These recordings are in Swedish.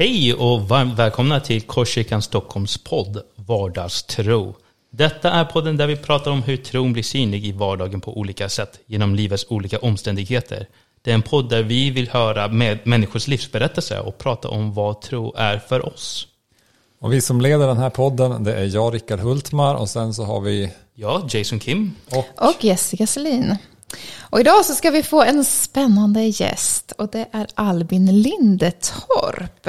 Hej och varmt välkomna till Korskyrkan Stockholms podd Vardagstro. Detta är podden där vi pratar om hur tron blir synlig i vardagen på olika sätt genom livets olika omständigheter. Det är en podd där vi vill höra med människors livsberättelse och prata om vad tro är för oss. Och vi som leder den här podden, det är jag, Rickard Hultmar, och sen så har vi... Ja, Jason Kim. Och, och Jessica Selin. Och idag så ska vi få en spännande gäst och det är Albin Lindetorp.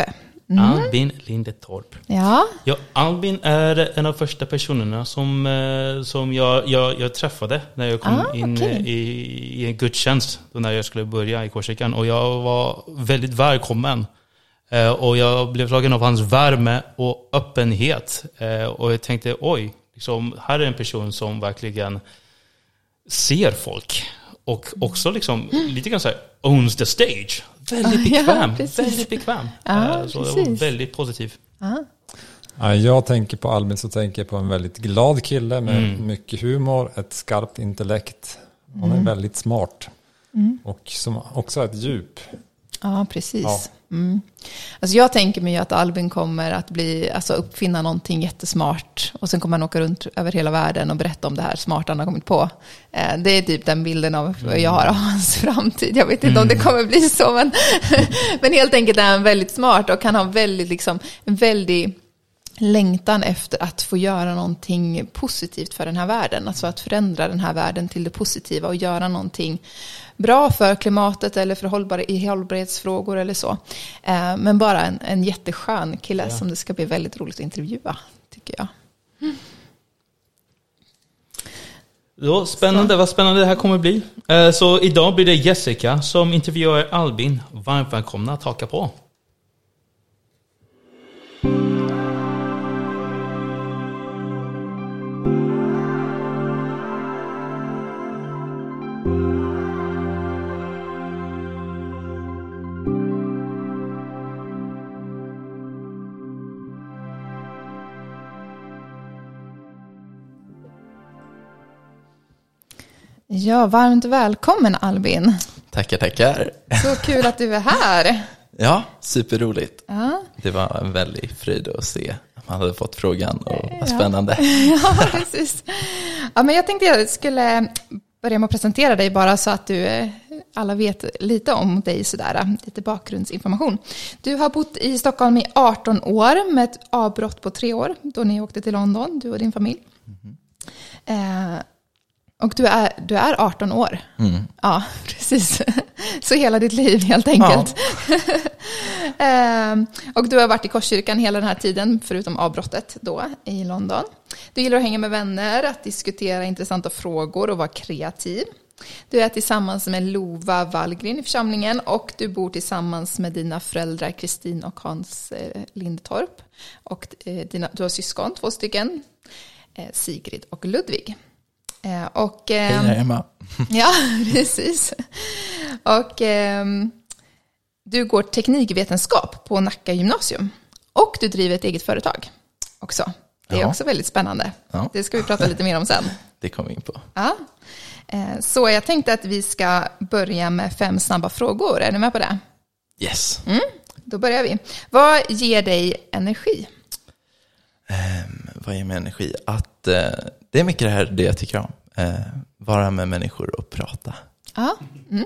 Mm. Albin Lindetorp. Ja. ja. Albin är en av första personerna som, eh, som jag, jag, jag träffade när jag kom ah, in okay. i, i en gudstjänst. När jag skulle börja i Korskyrkan. Och jag var väldigt välkommen. Eh, och jag blev tagen av hans värme och öppenhet. Eh, och jag tänkte, oj, liksom, här är en person som verkligen ser folk. Och också liksom, lite grann så här, owns the stage. Väldigt bekväm. Ja, väldigt bekväm. Ja, så precis. det var väldigt positivt. Ja. Jag tänker på Albin så tänker jag på en väldigt glad kille med mm. mycket humor, ett skarpt intellekt. Han är mm. väldigt smart. Mm. Och som också har ett djup. Ja, precis. Ja. Mm. Alltså jag tänker mig att Albin kommer att bli, alltså uppfinna någonting jättesmart och sen kommer han åka runt över hela världen och berätta om det här smarta han har kommit på. Eh, det är typ den bilden av mm. jag har av hans framtid. Jag vet inte mm. om det mm. kommer bli så, men, men helt enkelt är han väldigt smart och kan ha väldigt, liksom, väldigt längtan efter att få göra någonting positivt för den här världen. Alltså att förändra den här världen till det positiva och göra någonting bra för klimatet eller för hållbar, i hållbarhetsfrågor eller så. Eh, men bara en, en jätteskön kille ja. som det ska bli väldigt roligt att intervjua, tycker jag. Mm. Ja, spännande, så. vad spännande det här kommer bli. Eh, så idag blir det Jessica som intervjuar Albin. Varmt välkomna att haka på. Ja, varmt välkommen Albin. Tackar, tackar. Så kul att du är här. Ja, superroligt. Ja. Det var en väldig fröjd att se att man hade fått frågan och vad spännande. Ja, precis. Ja, men jag tänkte jag skulle börja med att presentera dig bara så att du eh, alla vet lite om dig sådär, lite bakgrundsinformation. Du har bott i Stockholm i 18 år med ett avbrott på tre år då ni åkte till London, du och din familj. Mm. Eh, och du är, du är 18 år. Mm. Ja, precis. Så hela ditt liv helt enkelt. Ja. ehm, och du har varit i Korskyrkan hela den här tiden, förutom avbrottet då i London. Du gillar att hänga med vänner, att diskutera intressanta frågor och vara kreativ. Du är tillsammans med Lova Wallgren i församlingen och du bor tillsammans med dina föräldrar Kristin och Hans eh, Lindtorp. Och eh, dina, du har syskon, två stycken, eh, Sigrid och Ludvig. Eh, och, eh, Hej Emma. Ja, precis. Och eh, du går teknikvetenskap på Nacka gymnasium. Och du driver ett eget företag också. Det är ja. också väldigt spännande. Ja. Det ska vi prata lite mer om sen. Det kommer vi in på. Ja. Eh, så jag tänkte att vi ska börja med fem snabba frågor. Är ni med på det? Yes. Mm, då börjar vi. Vad ger dig energi? Um, vad ger mig energi? Att uh, det är mycket det här det jag tycker om. Eh, vara med människor och prata. Ja, mm.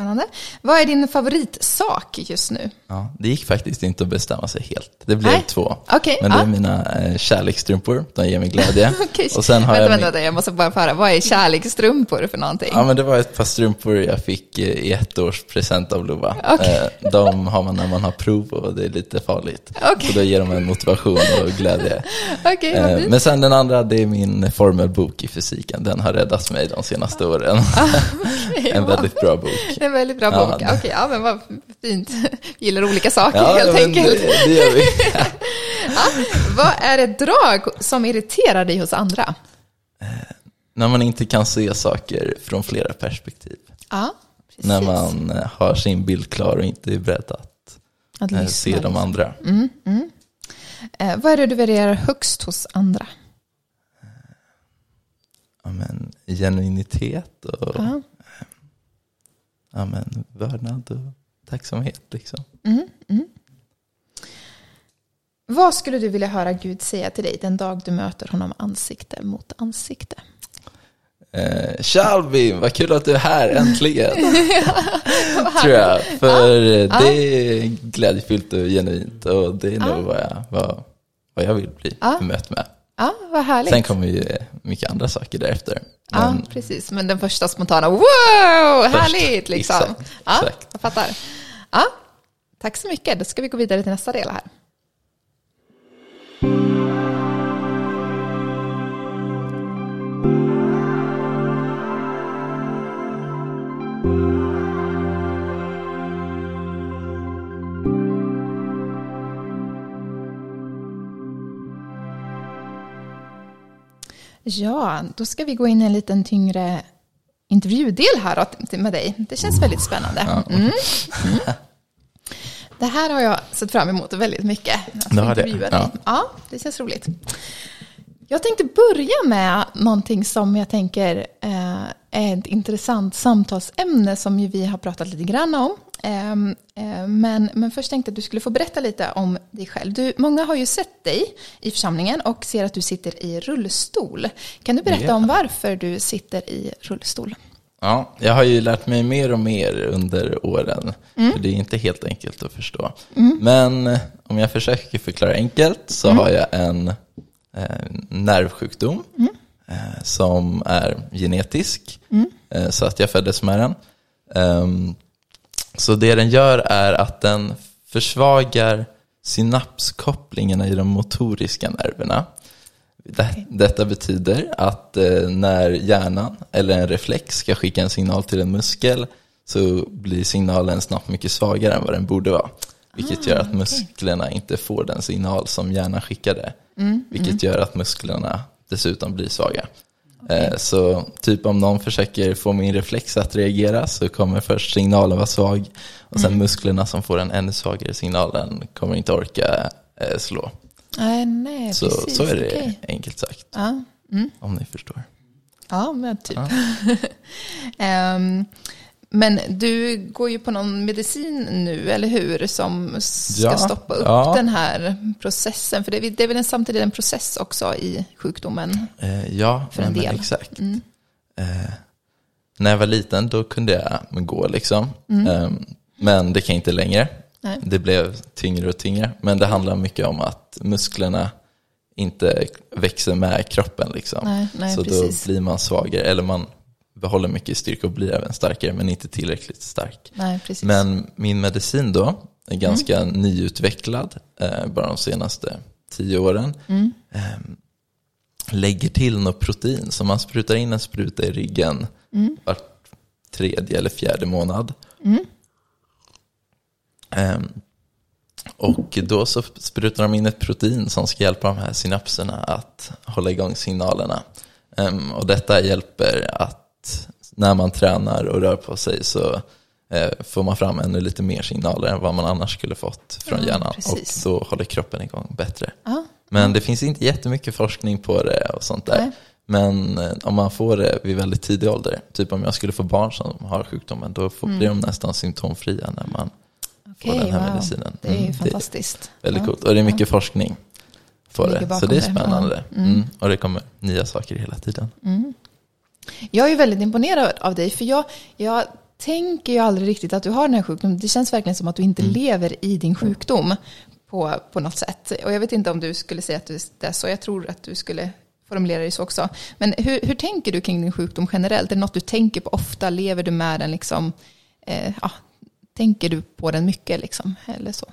Spännande. Vad är din favoritsak just nu? Ja, det gick faktiskt inte att bestämma sig helt. Det blev Nej. två. Okay, Men det är mina eh, kärleksstrumpor, de ger mig glädje. okay. och sen har vänta, jag vänta, jag måste bara höra, vad är kärleksstrumpor för någonting? Ja, men det var ett par strumpor jag fick eh, i ett års present av Lova. Okay. Eh, de har man när man har prov och det är lite farligt. Okay. Så då ger de en motivation och glädje. okay, eh, men sen den andra, det är min formelbok i fysiken. Den har räddat mig de senaste åren. en väldigt bra bok. En väldigt bra bok. Okej, okay, ja men vad fint. Gillar olika saker ja, helt enkelt. Det, det gör vi. ja, vad är ett drag som irriterar dig hos andra? Eh, när man inte kan se saker från flera perspektiv. Ja, precis. När man eh, har sin bild klar och inte är beredd att, att eh, se de andra. Mm, mm. Eh, vad är det du värderar högst hos andra? Ja, men, genuinitet och ja ja, men, vördnad och tacksamhet. Liksom. Mm, mm. Vad skulle du vilja höra Gud säga till dig den dag du möter honom ansikte mot ansikte? Eh, Shalvin, vad kul att du är här äntligen. Tror jag. För ja. det är glädjefyllt och genuint och det är nog vad jag, vad, vad jag vill bli bemött med. Ja, vad härligt. Sen kommer ju mycket andra saker därefter. Men... Ja, precis. Men den första spontana, wow, Först, härligt liksom. Exakt, ja, exakt. jag fattar. Ja, tack så mycket. Då ska vi gå vidare till nästa del här. Ja, då ska vi gå in i en liten tyngre intervjudel här med dig. Det känns väldigt spännande. Mm. Mm. Det här har jag sett fram emot väldigt mycket. Att det intervjua det. Ja. det känns roligt. Jag tänkte börja med någonting som jag tänker eh, är ett intressant samtalsämne som vi har pratat lite grann om. Ehm, eh, men, men först tänkte jag att du skulle få berätta lite om dig själv. Du, många har ju sett dig i församlingen och ser att du sitter i rullstol. Kan du berätta yeah. om varför du sitter i rullstol? Ja, jag har ju lärt mig mer och mer under åren. Mm. För det är inte helt enkelt att förstå. Mm. Men om jag försöker förklara enkelt så mm. har jag en eh, nervsjukdom mm. eh, som är genetisk. Mm. Eh, så att jag föddes med den. Um, så det den gör är att den försvagar synapskopplingarna i de motoriska nerverna. Detta betyder att eh, när hjärnan eller en reflex ska skicka en signal till en muskel så blir signalen snabbt mycket svagare än vad den borde vara. Vilket gör att ah, musklerna inte får den signal som hjärnan skickade. Mm, vilket mm. gör att musklerna dessutom blir svaga. Eh, så typ om någon försöker få min reflex att reagera så kommer först signalen vara svag och sen mm. musklerna som får en ännu svagare signalen kommer inte orka eh, slå. Nej, nej, så, precis. så är det okay. enkelt sagt. Ja. Mm. Om ni förstår. Ja, men typ. Ja. um, Men du går ju på någon medicin nu, eller hur? Som ska ja, stoppa upp ja. den här processen. För det är, det är väl en, samtidigt en process också i sjukdomen? Eh, ja, för en del. exakt. Mm. Eh, när jag var liten då kunde jag gå liksom. Mm. Eh, men det kan jag inte längre. Nej. Det blev tyngre och tyngre. Men det handlar mycket om att musklerna inte växer med kroppen. Liksom. Nej, nej, så precis. då blir man svagare, eller man behåller mycket styrka och blir även starkare men inte tillräckligt stark. Nej, men min medicin då är ganska mm. nyutvecklad, eh, bara de senaste tio åren. Mm. Eh, lägger till något protein, så man sprutar in en spruta i ryggen mm. var tredje eller fjärde månad. Eh, och då så sprutar de in ett protein som ska hjälpa de här synapserna att hålla igång signalerna. Um, och detta hjälper att när man tränar och rör på sig så eh, får man fram ännu lite mer signaler än vad man annars skulle fått från ja, hjärnan. Precis. Och då håller kroppen igång bättre. Ja. Men det finns inte jättemycket forskning på det och sånt där. Nej. Men eh, om man får det vid väldigt tidig ålder, typ om jag skulle få barn som har sjukdomen, då får, mm. blir de nästan symptomfria när man okay, får den här wow. medicinen. Det är mm, fantastiskt. Det är väldigt ja. coolt och det är mycket forskning på det. Så det är spännande. Mm. mm. Och det kommer nya saker hela tiden. Jag är väldigt imponerad av dig, för jag, jag tänker ju aldrig riktigt att du har den här sjukdomen. Det känns verkligen som att du inte mm. lever i din sjukdom på, på något sätt. Och jag vet inte om du skulle säga att du är så. Jag tror att du skulle formulera dig så också. Men hur, hur tänker du kring din sjukdom generellt? Är det något du tänker på ofta? Lever du med den liksom? Eh, ja, tänker du på den mycket liksom? Eller så?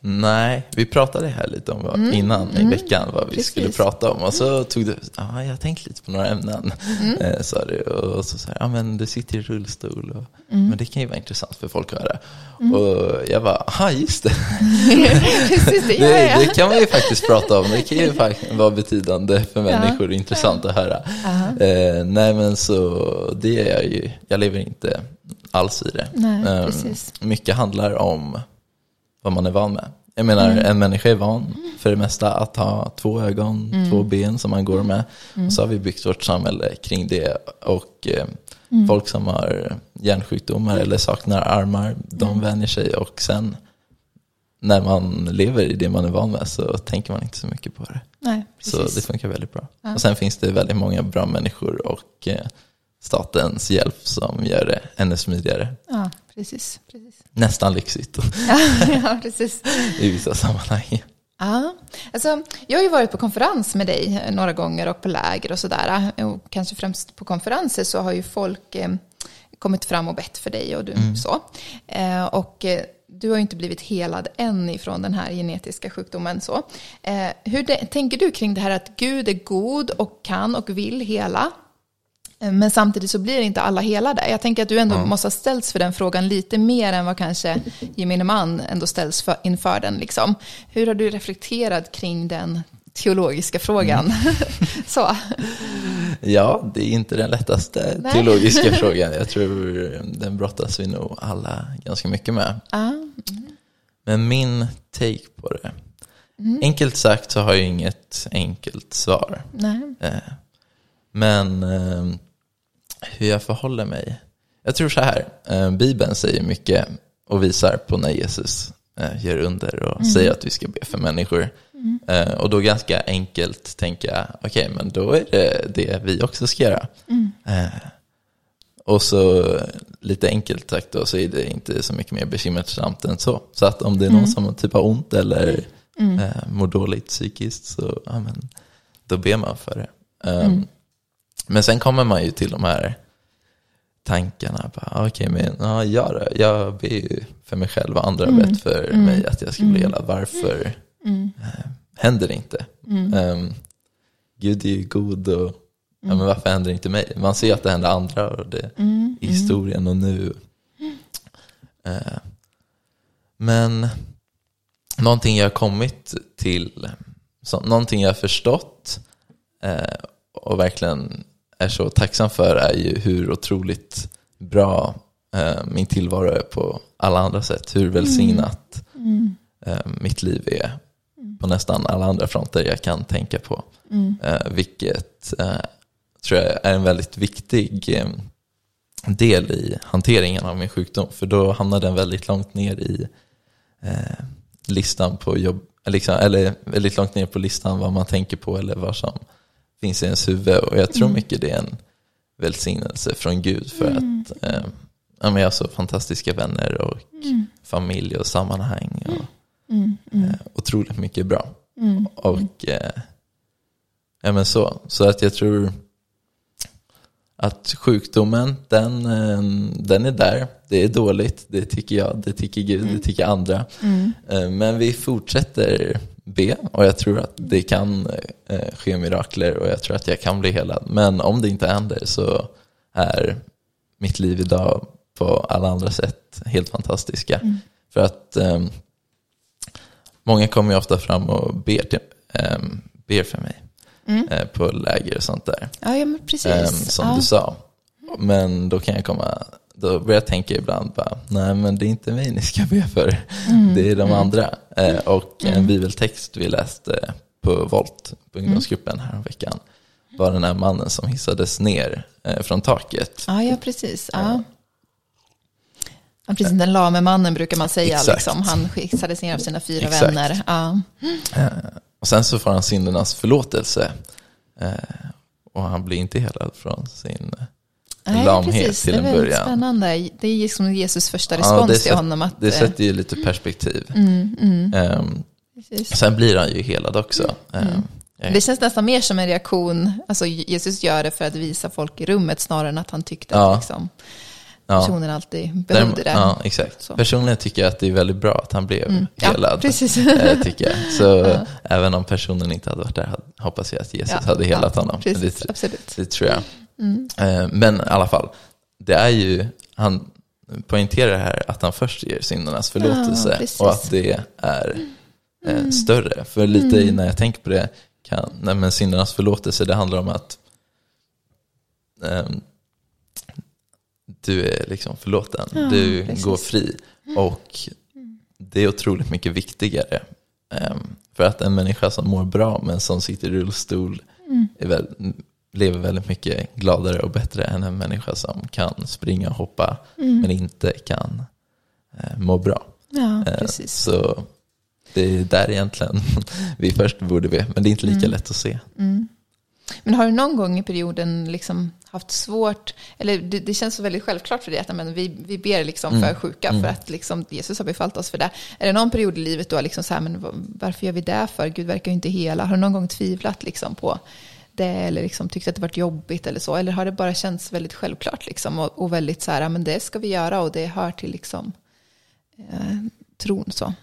Nej, vi pratade här lite om vad, mm. innan i mm. veckan vad vi Precis. skulle prata om och så tog du, ja jag tänkte lite på några ämnen, mm. eh, sa du och så sa ja men du sitter i rullstol och, mm. men det kan ju vara intressant för folk att höra. Mm. Och jag bara, ja just det. Precis, det, det, det, kan man ju faktiskt prata om, det kan ju vara betydande för människor, ja. intressant att höra. Eh, nej men så det är jag ju, jag lever inte alls i det. Nej, eh, mycket handlar om vad man är van med. Jag menar, mm. en människa är van för det mesta att ha två ögon, mm. två ben som man går med. Mm. Och så har vi byggt vårt samhälle kring det. Och eh, mm. folk som har hjärnsjukdomar eller saknar armar, de mm. vänjer sig och sen när man lever i det man är van med så tänker man inte så mycket på det. Nej, så det funkar väldigt bra. Ja. Och sen finns det väldigt många bra människor och eh, statens hjälp som gör det ännu smidigare. Ja, precis. precis. Nästan lyxigt ja, precis. i vissa sammanhang. Ja, alltså, jag har ju varit på konferens med dig några gånger och på läger och sådär. Och kanske främst på konferenser så har ju folk eh, kommit fram och bett för dig och du mm. så. Eh, och eh, du har ju inte blivit helad än ifrån den här genetiska sjukdomen. Så. Eh, hur det, tänker du kring det här att Gud är god och kan och vill hela? Eh, men samtidigt så blir inte alla helade. Jag tänker att du ändå mm. måste ha ställts för den frågan lite mer än vad kanske gemene man ändå ställs för, inför den. Liksom. Hur har du reflekterat kring den teologiska frågan? Mm. så. Ja, det är inte den lättaste Nej. teologiska frågan. Jag tror den brottas vi nog alla ganska mycket med. Mm. Men min take på det. Mm. Enkelt sagt så har jag inget enkelt svar. Nej. Eh, men eh, hur jag förhåller mig. Jag tror så här, eh, Bibeln säger mycket och visar på när Jesus gör under och mm. säger att vi ska be för människor. Mm. Uh, och då ganska enkelt tänka, okej okay, men då är det det vi också ska göra. Mm. Och så lite enkelt sagt då så är det inte så mycket mer bekymmersamt än så. Så att om det är någon mm. som typ har ont eller uh, mår dåligt psykiskt så ja, men, då ber man för det. Um, men sen kommer man ju till de här tankarna. Okej, okay, men ja, jag, jag ber ju för mig själv och andra mm. bett för mm. mig att jag ska bli helad. Varför mm. Eh, händer det inte. Mm. Um, Gud är ju god och ja, men varför händer det inte mig? Man ser att det händer andra och det, mm. i historien och nu. Uh, men någonting jag har kommit till, så, någonting jag har förstått uh, och verkligen är så tacksam för är ju hur otroligt bra uh, min tillvaro är på alla andra sätt. Hur välsignat mm. mitt liv är på nästan alla andra fronter jag kan tänka på. Mm. Eh, vilket eh, tror jag är en väldigt viktig eh, del i hanteringen av min sjukdom. För då hamnar den väldigt långt ner i eh, listan på jobb, liksom, eller väldigt långt ner på listan vad man tänker på eller vad som finns i ens huvud. Och jag tror mm. mycket det är en välsignelse från Gud för mm. att eh, jag har så fantastiska vänner och mm. familj och sammanhang. Och, Mm, mm. Eh, otroligt mycket bra. Mm, och eh, ja, men så. så att jag tror att sjukdomen, den, eh, den är där. Det är dåligt, det tycker jag, det tycker Gud, det tycker andra. Men vi fortsätter be och jag tror att det kan ske mirakler och jag tror att jag kan bli helad. Men om det inte händer så är mitt liv idag på alla andra sätt helt fantastiska. Mm. För att Många kommer ju ofta fram och ber, till, ähm, ber för mig mm. äh, på läger och sånt där. Ja, ja precis. Ähm, som ja. du sa. Men då kan jag komma, då börjar jag tänka ibland bara, nej men det är inte mig ni ska be för, mm. det är de mm. andra. Äh, och en mm. bibeltext vi läste på Volt, på ungdomsgruppen här veckan, var den här mannen som hissades ner äh, från taket. Ja, ja precis. Ja. Ja, precis, den lame mannen brukar man säga. Liksom. Han skickades ner av sina fyra Exakt. vänner. Ja. Eh, och sen så får han syndernas förlåtelse. Eh, och han blir inte helad från sin Nej, lamhet precis. till en början. Det är väldigt spännande. Det är liksom Jesus första respons ja, till honom. Att, det eh, sätter ju lite perspektiv. Mm, mm. Um, sen blir han ju helad också. Um, det känns nästan mer som en reaktion, alltså Jesus gör det för att visa folk i rummet snarare än att han tyckte ja. att liksom, personen ja. alltid behövde det. Ja, exakt. Så. Personligen tycker jag att det är väldigt bra att han blev mm. helad. Ja, precis. Äh, tycker jag. Så ja. även om personen inte hade varit där hoppas jag att Jesus hade helat honom. Precis, det, absolut. det tror jag. Mm. Äh, men i alla fall, det är ju, han poängterar här att han först ger syndernas förlåtelse och att det är äh, mm. större. För lite mm. när jag tänker på det, kan, nej, men syndernas förlåtelse, det handlar om att ehm, du är liksom förlåten, ja, du precis. går fri. Och det är otroligt mycket viktigare. Um, för att en människa som mår bra men som sitter i rullstol mm. väl, lever väldigt mycket gladare och bättre än en människa som kan springa och hoppa mm. men inte kan uh, må bra. Ja, uh, så det är där egentligen vi först borde be, men det är inte lika mm. lätt att se. Mm. Men har du någon gång i perioden liksom haft svårt, eller det, det känns så väldigt självklart för dig att men, vi, vi ber liksom mm. för sjuka mm. för att liksom, Jesus har befallt oss för det. Är det någon period i livet då liksom så här, men varför gör vi det för? Gud verkar ju inte hela. Har du någon gång tvivlat liksom på det eller liksom tyckt att det varit jobbigt eller så? Eller har det bara känts väldigt självklart liksom och, och väldigt så här, men det ska vi göra och det hör till liksom eh, tron så?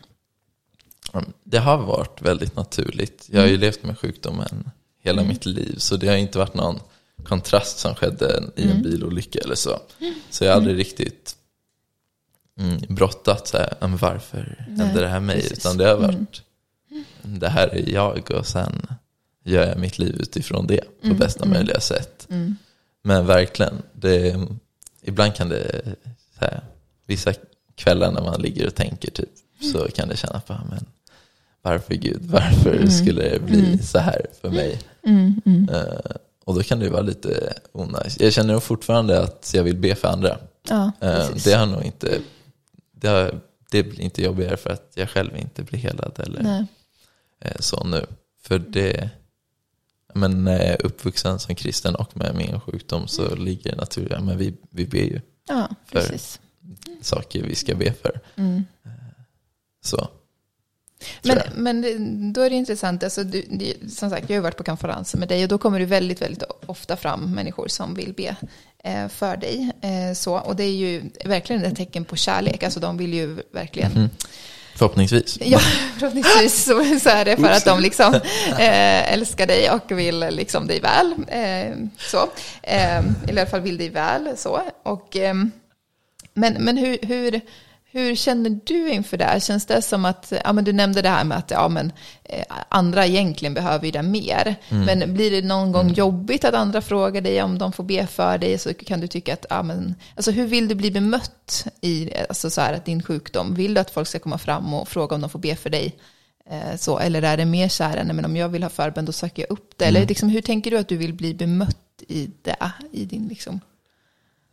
Det har varit väldigt naturligt. Jag har ju mm. levt med sjukdomen hela mm. mitt liv. Så det har inte varit någon kontrast som skedde i en mm. bilolycka eller så. Så jag har aldrig riktigt mm, brottat så här, varför Nej, hände det här mig? Precis. Utan det har varit, mm. det här är jag och sen gör jag mitt liv utifrån det på mm. bästa mm. möjliga sätt. Mm. Men verkligen, det, ibland kan det, här, vissa kvällar när man ligger och tänker typ, så kan det kännas men varför Gud, varför mm. skulle det bli mm. så här för mig? Mm, mm. Uh, och då kan det vara lite onajs. Jag känner fortfarande att jag vill be för andra. Ja, uh, det har nog inte, det, har, det blir inte jobbigare för att jag själv inte blir helad eller uh, så nu. För det, men är uppvuxen som kristen och med min sjukdom så mm. ligger det naturligt, men vi, vi ber ju ja, för saker vi ska be för. Mm. Så. Men, men då är det intressant, alltså du, som sagt jag har varit på konferenser med dig och då kommer det väldigt, väldigt ofta fram människor som vill be eh, för dig. Eh, så, och det är ju verkligen ett tecken på kärlek, alltså de vill ju verkligen mm. Förhoppningsvis. Ja, förhoppningsvis så, så är det för att de liksom eh, älskar dig och vill liksom dig väl. Eh, så. Eh, I alla fall vill dig väl. Så. Och, eh, men men hur, hur, hur känner du inför det? Känns det som att, ja men du nämnde det här med att ja, men, eh, andra egentligen behöver ju det mer. Mm. Men blir det någon gång mm. jobbigt att andra frågar dig om de får be för dig så kan du tycka att, ja men, alltså hur vill du bli bemött i alltså så här, din sjukdom? Vill du att folk ska komma fram och fråga om de får be för dig? Eh, så, eller är det mer så här, men om jag vill ha förbön då söker jag upp det? Mm. Eller liksom, hur tänker du att du vill bli bemött i det, i din liksom,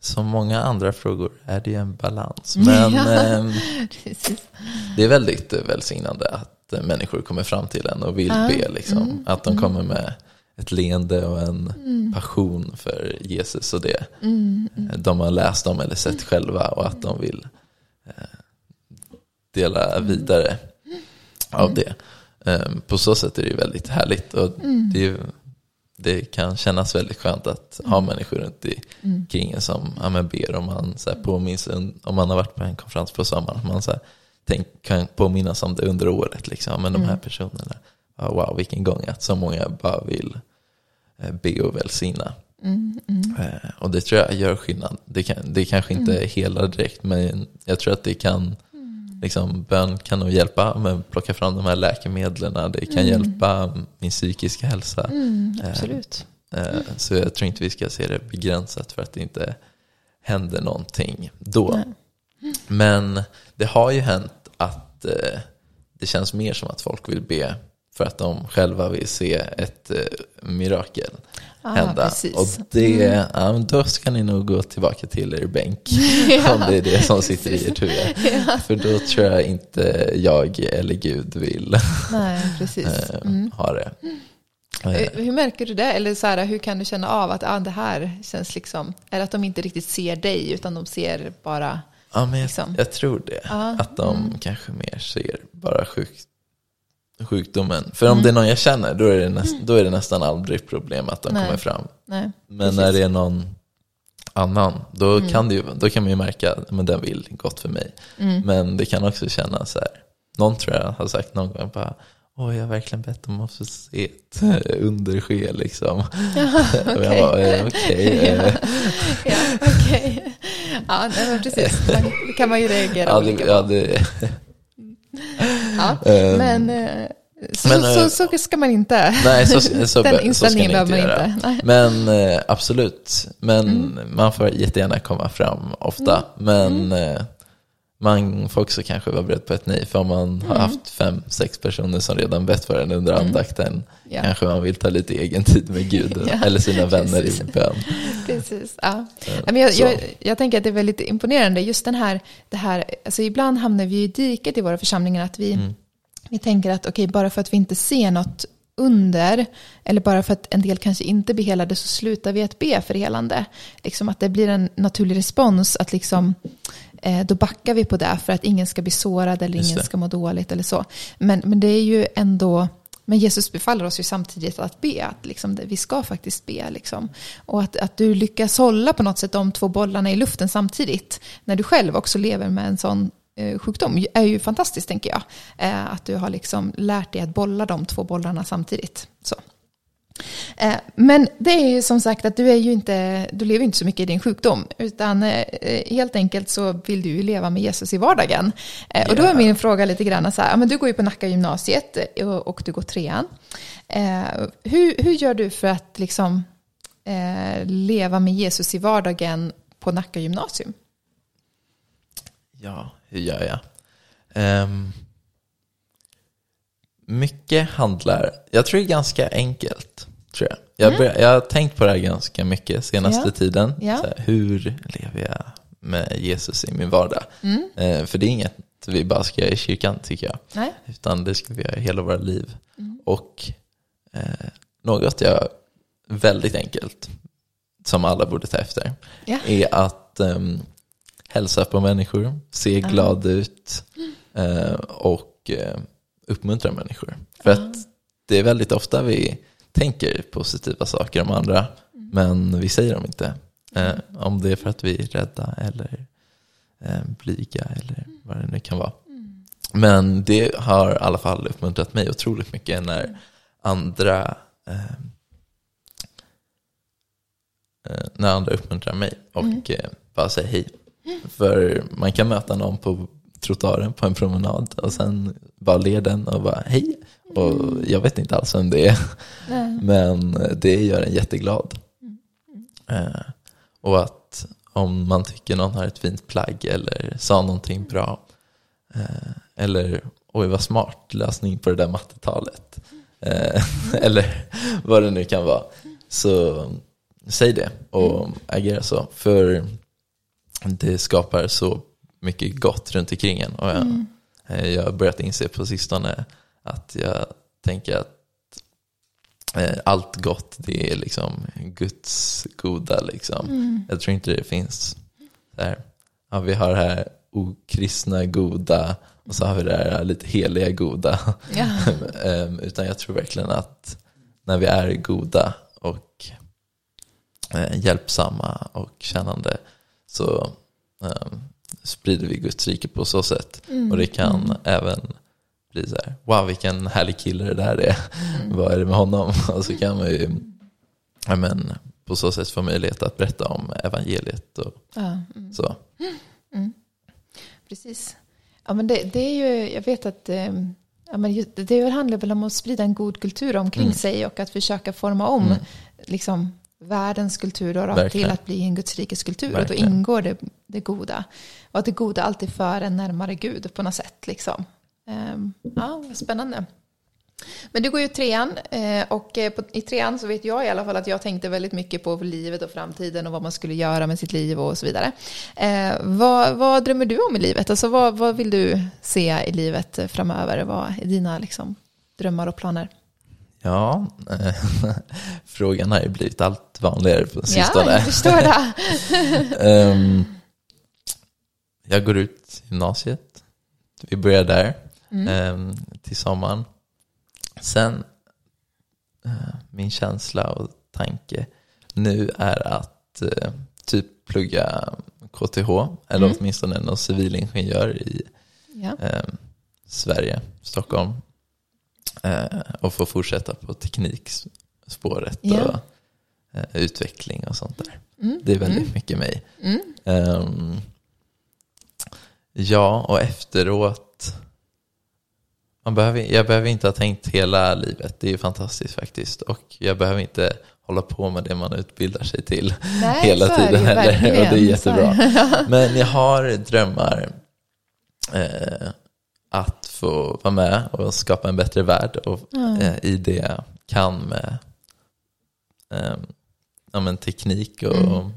som många andra frågor är det en balans. Men ja, eh, det är väldigt välsignande att eh, människor kommer fram till en och vill ja. be. Liksom. Mm. Att de mm. kommer med ett leende och en mm. passion för Jesus och det mm. mm. De har läst om eller sett själva och att de vill eh, dela mm. vidare av det. Eh, på så sätt är det väldigt härligt. Och det är det kan kännas väldigt skönt att ha mm. människor runt i, mm. kring en som ja, men ber om man så här, påminns, om man har varit på en konferens på sommaren. Man så här, tänk, kan påminnas om det under året. Liksom. Men de här mm. personerna, ja, wow vilken gång att så många bara vill eh, be och välsigna. Mm, mm. Eh, och det tror jag gör skillnad. Det, kan, det kanske inte mm. hela direkt men jag tror att det kan liksom, bön kan nog hjälpa med att plocka fram de här läkemedlen. Det kan mm. hjälpa min psykiska hälsa. Mm, absolut. Eh, eh, så jag tror inte vi ska se det begränsat för att det inte händer någonting då. Nej. Men det har ju hänt att eh, det känns mer som att folk vill be för att de själva vill se ett mirakel hända. Precis. Och det, mm. ja, då ska ni nog gå tillbaka till er bänk. ja. Om det är det som sitter i ert huvud. ja. För då tror jag inte jag eller Gud vill Nej, precis. Eh, mm. ha det. Eh, hur märker du det? Eller så här, hur kan du känna av att ah, det här känns liksom, eller att de inte riktigt ser dig utan de ser bara Ja, men jag, liksom. jag tror det. Ah, att de mm. kanske mer ser bara sjukt sjukdomen. För om mm. det är någon jag känner, då är det, näst, då är det nästan aldrig problem att de Nej. kommer fram. Nej. Men Precis. när det är någon annan, då, mm. kan, det ju, då kan man ju märka att den vill gott för mig. Mm. Men det kan också kännas så här, någon tror jag har sagt någon gång bara, Åh, jag har verkligen bett om att få se ett under ske liksom. Ja, okay. eh, okej. Okay. ja, ja, okay. ja precis. Man, det kan man ju reagera ja, det, ja, det, Ja, ehm, men, eh, så, men så, så, så, ska man inte. Nej, så, så, Den inställningen behöver man inte. Men eh, absolut, men mm. man får jättegärna komma fram ofta. Mm. Men mm. Eh, man får också kanske vara beredd på ett nej. För om man har mm. haft fem, sex personer som redan bett för en under mm. andakten ja. kanske man vill ta lite egen tid med Gud ja. eller sina vänner Precis. i bön. Precis, ja. Men jag, jag, jag, tänker att det är väldigt imponerande, just den här, det här, alltså ibland hamnar vi i diket i våra församlingar att vi mm vi tänker att okej, okay, bara för att vi inte ser något under, eller bara för att en del kanske inte blir helade så slutar vi att be för helande. Liksom att det blir en naturlig respons, att liksom, eh, då backar vi på det för att ingen ska bli sårad eller ingen ska må dåligt eller så. Men, men det är ju ändå, men Jesus befaller oss ju samtidigt att be, att liksom, vi ska faktiskt be. Liksom. Och att, att du lyckas hålla på något sätt de två bollarna i luften samtidigt, när du själv också lever med en sån sjukdom är ju fantastiskt tänker jag. Eh, att du har liksom lärt dig att bolla de två bollarna samtidigt. Så. Eh, men det är ju som sagt att du, är ju inte, du lever inte så mycket i din sjukdom. Utan helt enkelt så vill du ju leva med Jesus i vardagen. Yeah. Och då är min fråga lite grann så här, men du går ju på Nacka gymnasiet och du går trean. Hur, hur gör du för att liksom leva med Jesus i vardagen på Nacka gymnasium? Ja, hur gör jag? Um, mycket handlar, jag tror det är ganska enkelt. Tror jag. Jag, mm. börjar, jag har tänkt på det här ganska mycket senaste ja. tiden. Ja. Här, hur lever jag med Jesus i min vardag? Mm. Uh, för det är inget vi bara ska göra i kyrkan tycker jag. Nej. Utan det ska vi göra hela våra liv. Mm. Och uh, något jag väldigt enkelt, som alla borde ta efter, ja. är att um, hälsa på människor, se glad ut eh, och eh, uppmuntra människor. För att det är väldigt ofta vi tänker positiva saker om andra, mm. men vi säger dem inte. Eh, om det är för att vi är rädda eller blyga eller vad det nu kan vara. Mm. Men det har i alla fall uppmuntrat mig otroligt mycket när andra när andra uppmuntrar mig och mm. bara säger hej. För man kan möta någon på trottoaren på en promenad och sen bara ler den och bara hej. Och jag vet inte alls vem det är. Men det gör en jätteglad. Eh, och att om man tycker någon har ett fint plagg eller sa någonting bra. Eh, eller oj vad smart lösning på det där mattetalet. Eh, eller vad det nu kan vara. Så säg det och agera så. För det skapar så mycket gott runt omkring en. Och jag, mm. Eh, jag har börjat inse på sistone att jag tänker att eh, allt gott det är liksom Guds goda. Liksom. Mm. Jag tror inte det finns där. Ja, vi har det här okristna goda och så har vi det här lite heliga goda. Ja. Ehm, utan jag tror verkligen att när vi är goda och eh, hjälpsamma och kännande så um, sprider vi Guds rike på så sätt. Mm. Och det kan mm. även bli så här, wow vilken härlig kille det där är, mm. vad är det med honom? Och så kan man ju ja, men, på så sätt få möjlighet att berätta om evangeliet och ja, mm. så. Mm. Precis. Ja, men det, det, är ju, jag vet att ehm, ja, men det handlar väl om att sprida en god kultur omkring mm. sig och att försöka forma om liksom, världens kultur då, till att bli en Guds rikes kultur. Och då ingår det, det goda. Och att det goda alltid för en närmare Gud på något sätt. Liksom. Um, ja, vad spännande. Men du går ju trean eh, och eh, i trean så vet jag i alla fall att jag tänkte väldigt mycket på livet och framtiden och vad man skulle göra med sitt liv och så vidare. Eh, vad, vad drömmer du om i livet? Alltså vad, vad vill du se i livet framöver? Vad är dina liksom, drömmar och planer? Ja, frågan har ju blivit allt vanligare på sistone. Ja, jag förstår det. um, jag går ut gymnasiet. Vi börjar där mm. um, till sommaren. Sen, uh, min känsla och tanke nu är att uh, typ plugga KTH, eller mm. åtminstone någon civilingenjör i ja. um, Sverige, Stockholm eh, och få fortsätta på teknikspåret yeah. och eh, utveckling och sånt där. Mm. Det är väldigt mm. mycket mig. Um, ja, och efteråt man behöver, jag behöver inte ha tänkt hela livet. Det är ju fantastiskt faktiskt. Och jag behöver inte hålla på med det man utbildar sig till Nej, hela tiden heller. Och det är jättebra. Men jag har drömmar eh, att få vara med och skapa en bättre värld och mm. eh, i det kan med eh, ja, men teknik och mm.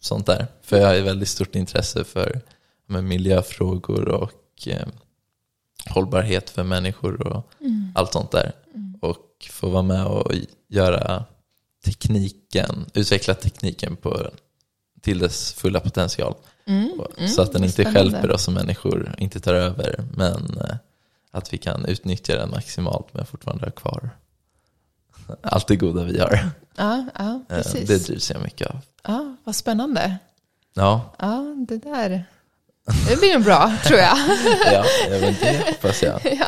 sånt där. För jag har ett väldigt stort intresse för ja, miljöfrågor och eh, hållbarhet för människor och mm. allt sånt där. Mm. Och få vara med och göra tekniken, utveckla tekniken på, till dess fulla potential. Mm. Mm. Så att den inte skälper oss som människor, inte tar över, men eh, att vi kan utnyttja den maximalt men fortfarande ha kvar allt det goda vi har. Ja, ja, eh, precis. Det drivs jag mycket av. Ja, vad spännande. Ja. Ja, det där. Det blir nog bra, tror jag. ja, men det hoppas jag. Ja.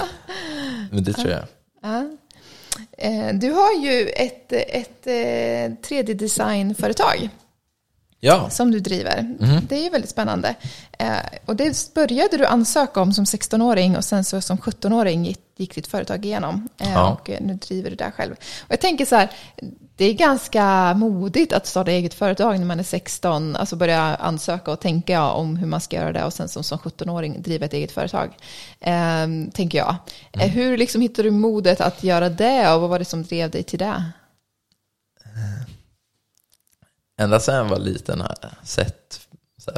Men det tror jag. Ja. Eh, du har ju ett, ett 3D-designföretag. Ja. Som du driver. Mm. Det är ju väldigt spännande. Eh, och det började du ansöka om som 16-åring och sen så som 17-åring gick, gick ditt företag igenom. Eh, ja. Och nu driver du det själv. Och jag tänker så här, det är ganska modigt att starta eget företag när man är 16. Alltså börja ansöka och tänka om hur man ska göra det och sen som, som 17-åring driva ett eget företag. Eh, tänker jag. Mm. Hur liksom hittade du modet att göra det och vad var det som drev dig till det? Ända sedan jag var liten har jag sett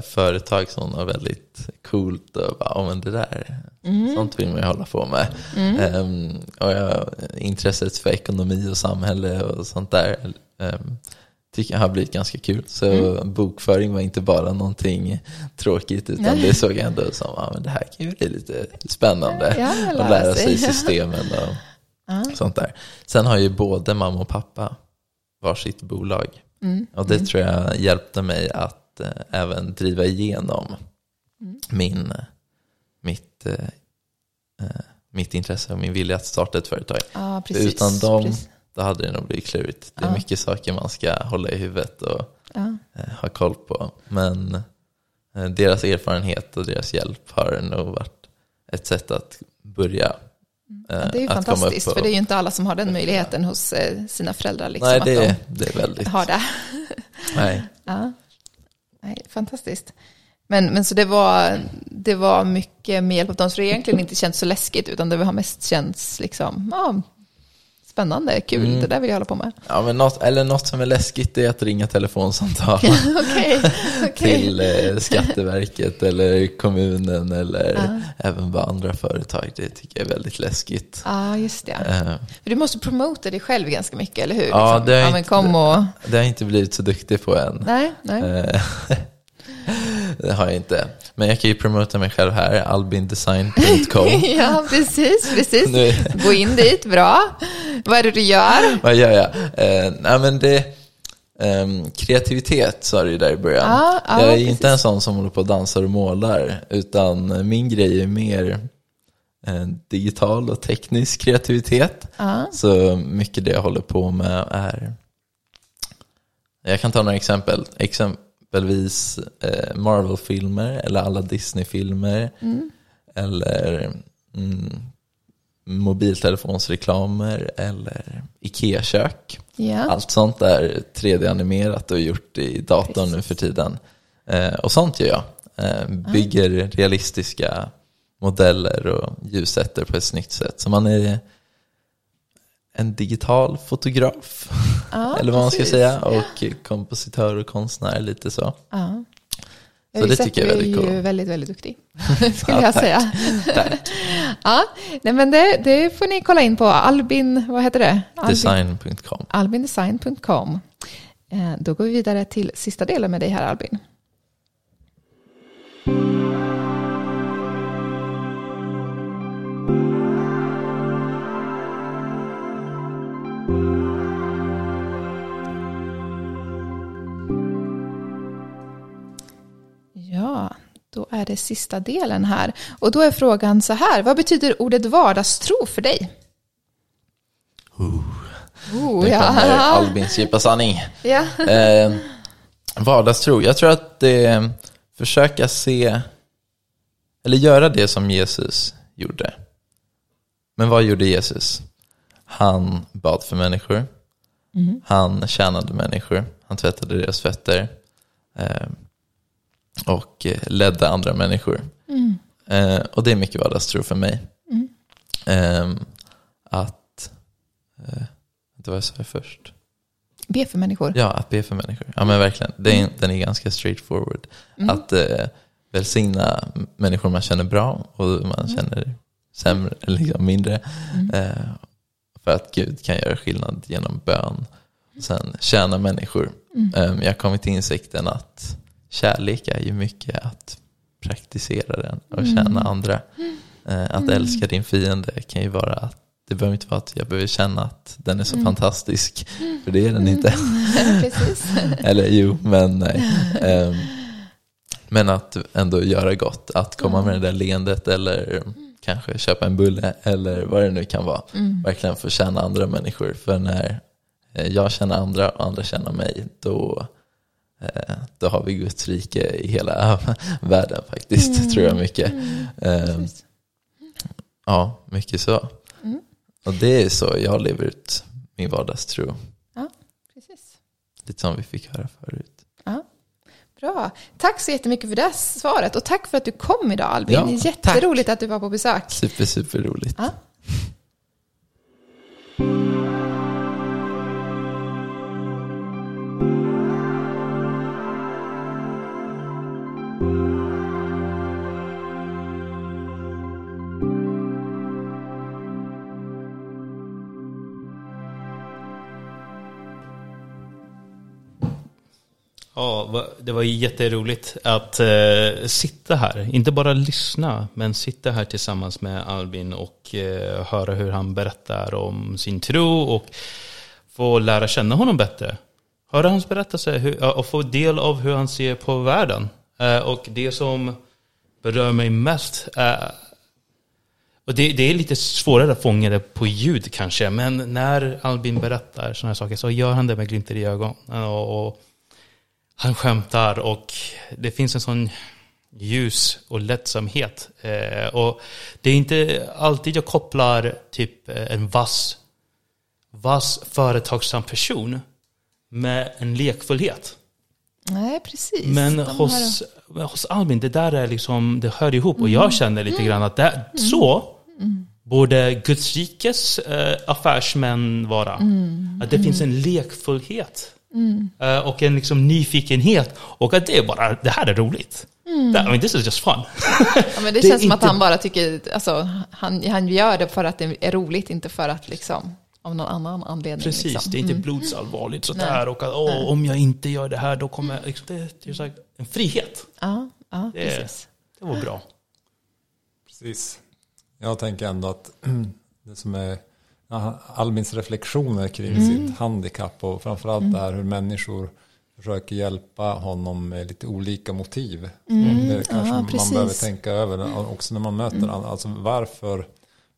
företag som var väldigt coolt och bara, oh, men det där, mm. sånt vill man ju hålla på med. Mm. Um, och jag, intresset för ekonomi och samhälle och sånt där um, tycker jag har blivit ganska kul. Så mm. bokföring var inte bara någonting tråkigt utan Nej. det såg jag ändå som, ja men det här kan ju bli lite spännande. Ja, att lära sig systemen och ja. sånt där. Sen har ju både mamma och pappa varsitt bolag. Mm. Och det tror jag hjälpte mig att eh, även driva igenom mm. min, mitt, eh, eh, mitt intresse och min vilja att starta ett företag. Ah, precis, Utan dem, precis. då hade det nog blivit klurigt. Det är ah. mycket saker man ska hålla i huvudet och ah. ha koll på. Men deras erfarenhet och deras hjälp har nog varit ett sätt att börja Ja, det är ju fantastiskt, för det är ju inte alla som har den möjligheten hos eh, sina föräldrar. Liksom, Nej, det, att de det är väldigt... har det. Nej. Ja. Nej, fantastiskt. Men, men så det var, det var mycket med hjälp av dem, så det egentligen inte känts så läskigt, utan det har mest känts liksom, ja, spännande, kul, mm. det där vill jag hålla på med. Ja, men något, eller något som är läskigt är att ringa telefonsamtal okay, okay. till eh, Skatteverket eller kommunen eller uh. även på andra företag. Det tycker jag är väldigt läskigt. Ja, uh, just det. Uh. För du måste promota dig själv ganska mycket, eller hur? Ja, liksom. det, har inte, och... det har jag inte blivit så duktig på än. Nej, nej. Eh, det har jag inte. Men jag kan ju promota mig själv här, albindesign.com. ja, precis, precis. Gå in dit, bra. Vad är det du gör? Vad gör jag? Eh, nej, men det, eh, kreativitet sa du ju där i början. Ja, ja, jag är precis. inte en sån som håller på och dansar och målar, utan min grej är mer eh, digital och teknisk kreativitet. Ja. Så mycket det jag håller på med är jag kan ta några exempel. Exempel exempelvis eh, Marvel-filmer eller alla Disney-filmer. Mm. Eller mm, mobiltelefonsreklamer eller IKEA-kök. Yeah. Allt sånt är 3D-animerat och gjort i datorn nu för tiden. Eh, och sånt gör jag. Eh, bygger mm. realistiska modeller och ljussätter på ett snyggt sätt. Så man är en digital fotograf, ja, eller vad man ska säga, och kompositör och konstnär, lite så. Ja. Så det tycker jag är väldigt coolt. Du är väldigt, väldigt duktig, skulle ja, jag säga. Tack. ja, nej, men det, det, får ni kolla in på Albin, vad heter det? Design.com. Albindesign.com. Eh, då går vi vidare till sista delen med dig här Albin. Då är det sista delen här. Och då är frågan så här, vad betyder ordet vardagstro för dig? Uh, uh, det ja. kommer Albins djupa sanning. Ja. Eh, vardagstro, jag tror att det är försöka se, eller göra det som Jesus gjorde. Men vad gjorde Jesus? Han bad för människor. Mm. Han tjänade människor. Han tvättade deras fötter. Och eh, ledde andra människor. Mm. Eh, och det är mycket vardagstro för mig. Mm. Eh, att, eh, det var jag sa först. Be för människor. Ja, att be för människor. Ja men verkligen, är, mm. den är ganska straightforward. Mm. Att eh, välsigna människor man känner bra och man mm. känner sämre, liksom mindre. Mm. Eh, för att Gud kan göra skillnad genom bön. Sen tjäna människor. Mm. Eh, jag har kommit till insikten att kärlek är ju mycket att praktisera den och mm. tjäna andra. Eh, att mm. älska din fiende kan ju vara att det behöver inte vara att jag behöver känna att den är så mm. fantastisk. För det är den inte. Eller jo, men nej. Um, men att ändå göra gott. Att komma med det där leendet eller kanske köpa en bulle eller vad det nu kan vara. Mm. Verkligen få känna andra människor. För när eh, jag känner andra och andra känner mig, då, då har vi Guds rike i hela världen faktiskt, mm. tror jag mycket. Mm. Ja, mycket så. Mm. Och det är så jag lever ut min vardagstro. Ja, precis. Lite som vi fick höra förut. Ja. Bra. Tack så jättemycket för det svaret och tack för att du kom idag Albin. Ja, Jätteroligt tack. att du var på besök. Super, super roligt. Ja. Ja, det var jätteroligt att eh, sitta här. Inte bara lyssna, men sitta här tillsammans med Albin och eh, höra hur han berättar om sin tro och få lära känna honom bättre. Höra hans berättelse hur, och få del av hur han ser på världen. Eh, och det som berör mig mest är och det, det, är lite svårare att fånga det på ljud kanske, men när Albin berättar sådana här saker så gör han det med glimten i ögonen. Och, och han skämtar och det finns en sån ljus och lättsamhet. Eh, och det är inte alltid jag kopplar typ en vass, vass företagsam person med en lekfullhet. Nej, precis. Men hos, här... hos Albin, det där är liksom, det hör ihop. Och jag mm. känner lite grann att det, mm. så mm. borde Guds rikes eh, affärsmän vara. Mm. Att det finns en lekfullhet. Mm. Och en liksom nyfikenhet. Och att det är bara, det här är roligt. Mm. I mean, this is just fun. Ja, men det, det känns som inte... att han bara tycker, alltså, han, han gör det för att det är roligt, inte för att liksom, av någon annan anledning. Precis, liksom. det är inte mm. blodsallvarligt sådär. Och att åh, om jag inte gör det här, då kommer liksom, det, det är en frihet. Ja, ja det, precis. Det var bra. Precis. Jag tänker ändå att det som är Albins reflektioner kring mm. sitt handikapp och framförallt mm. det här hur människor försöker hjälpa honom med lite olika motiv. Mm. Det kanske ja, man behöver tänka över också när man möter mm. Alltså varför,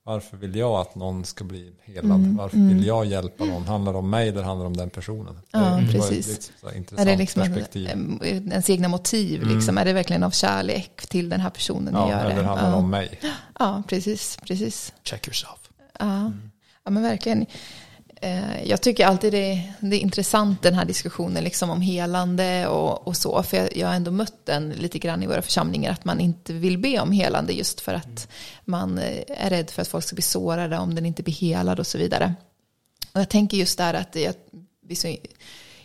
varför vill jag att någon ska bli helad? Mm. Varför vill mm. jag hjälpa någon? Handlar det om mig eller handlar det om den personen? Ja, det precis. är det liksom perspektiv. En, ens egna motiv? Liksom? Är det verkligen av kärlek till den här personen ja, gör det? Eller handlar det ja. om mig? Ja, precis. precis. Check yourself. Ja. Ja men verkligen. Eh, jag tycker alltid det, det är intressant den här diskussionen liksom om helande och, och så. För jag, jag har ändå mött den lite grann i våra församlingar. Att man inte vill be om helande just för att man eh, är rädd för att folk ska bli sårade om den inte blir helad och så vidare. Och jag tänker just där att jag blir så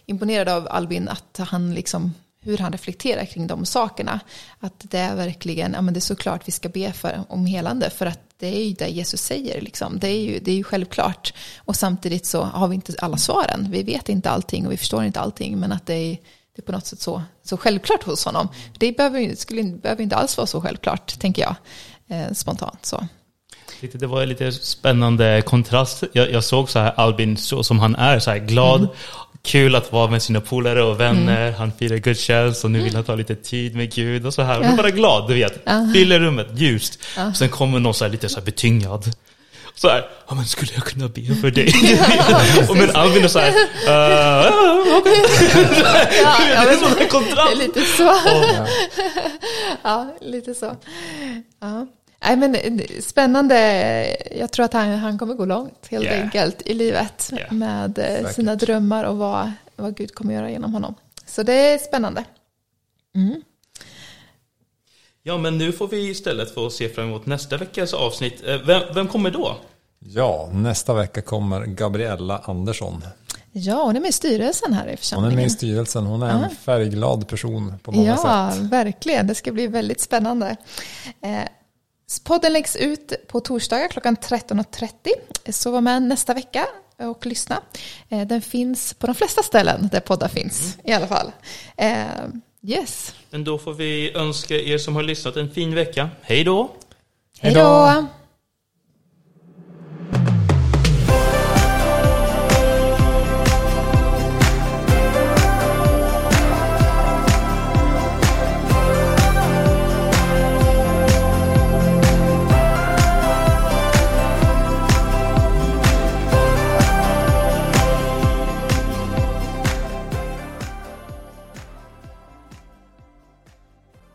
imponerad av Albin att han liksom hur han reflekterar kring de sakerna. Att det är verkligen, ja men det är såklart vi ska be för, om helande för att det är ju det Jesus säger liksom. Det är ju, det är ju självklart. Och samtidigt så har vi inte alla svaren. Vi vet inte allting och vi förstår inte allting men att det är, det är på något sätt så, så självklart hos honom. Det behöver, skulle, behöver inte alls vara så självklart, tänker jag, eh, spontant så. Det var lite spännande kontrast. Jag, jag, såg så här Albin så som han är, så här glad mm kul att vara med sina polare och vänner. Mm. Han firar gudstjänst och nu vill han ta lite tid med Gud och så här. Han är bara glad, du vet. Ja. Fyller rummet ljust. Ja. Sen kommer någon så lite så betyngad. Så här, ja men skulle jag kunna be för dig? och men Albin är så här, uh, okay. ja, det är sån kontrast. Lite så. Ja, lite så. Ja. Nej, men eh, spännande. Jag tror att han, han kommer gå långt helt yeah. enkelt i livet yeah. med eh, Säkert. sina drömmar och vad, vad Gud kommer göra genom honom. Så det är spännande. Mm. Ja, men nu får vi istället få se fram emot nästa veckas avsnitt. Eh, vem, vem kommer då? Ja, nästa vecka kommer Gabriella Andersson. Ja, hon är med i styrelsen här i församlingen. Hon är med i styrelsen. Hon är en färgglad person på många ja, sätt. Ja, verkligen. Det ska bli väldigt spännande. Podden läggs ut på torsdagar klockan 13.30. Så var med nästa vecka och lyssna. Eh, den finns på de flesta ställen där poddar finns mm. i alla fall. Eh, yes. Men då får vi önska er som har lyssnat en fin vecka. Hej då! Hej då!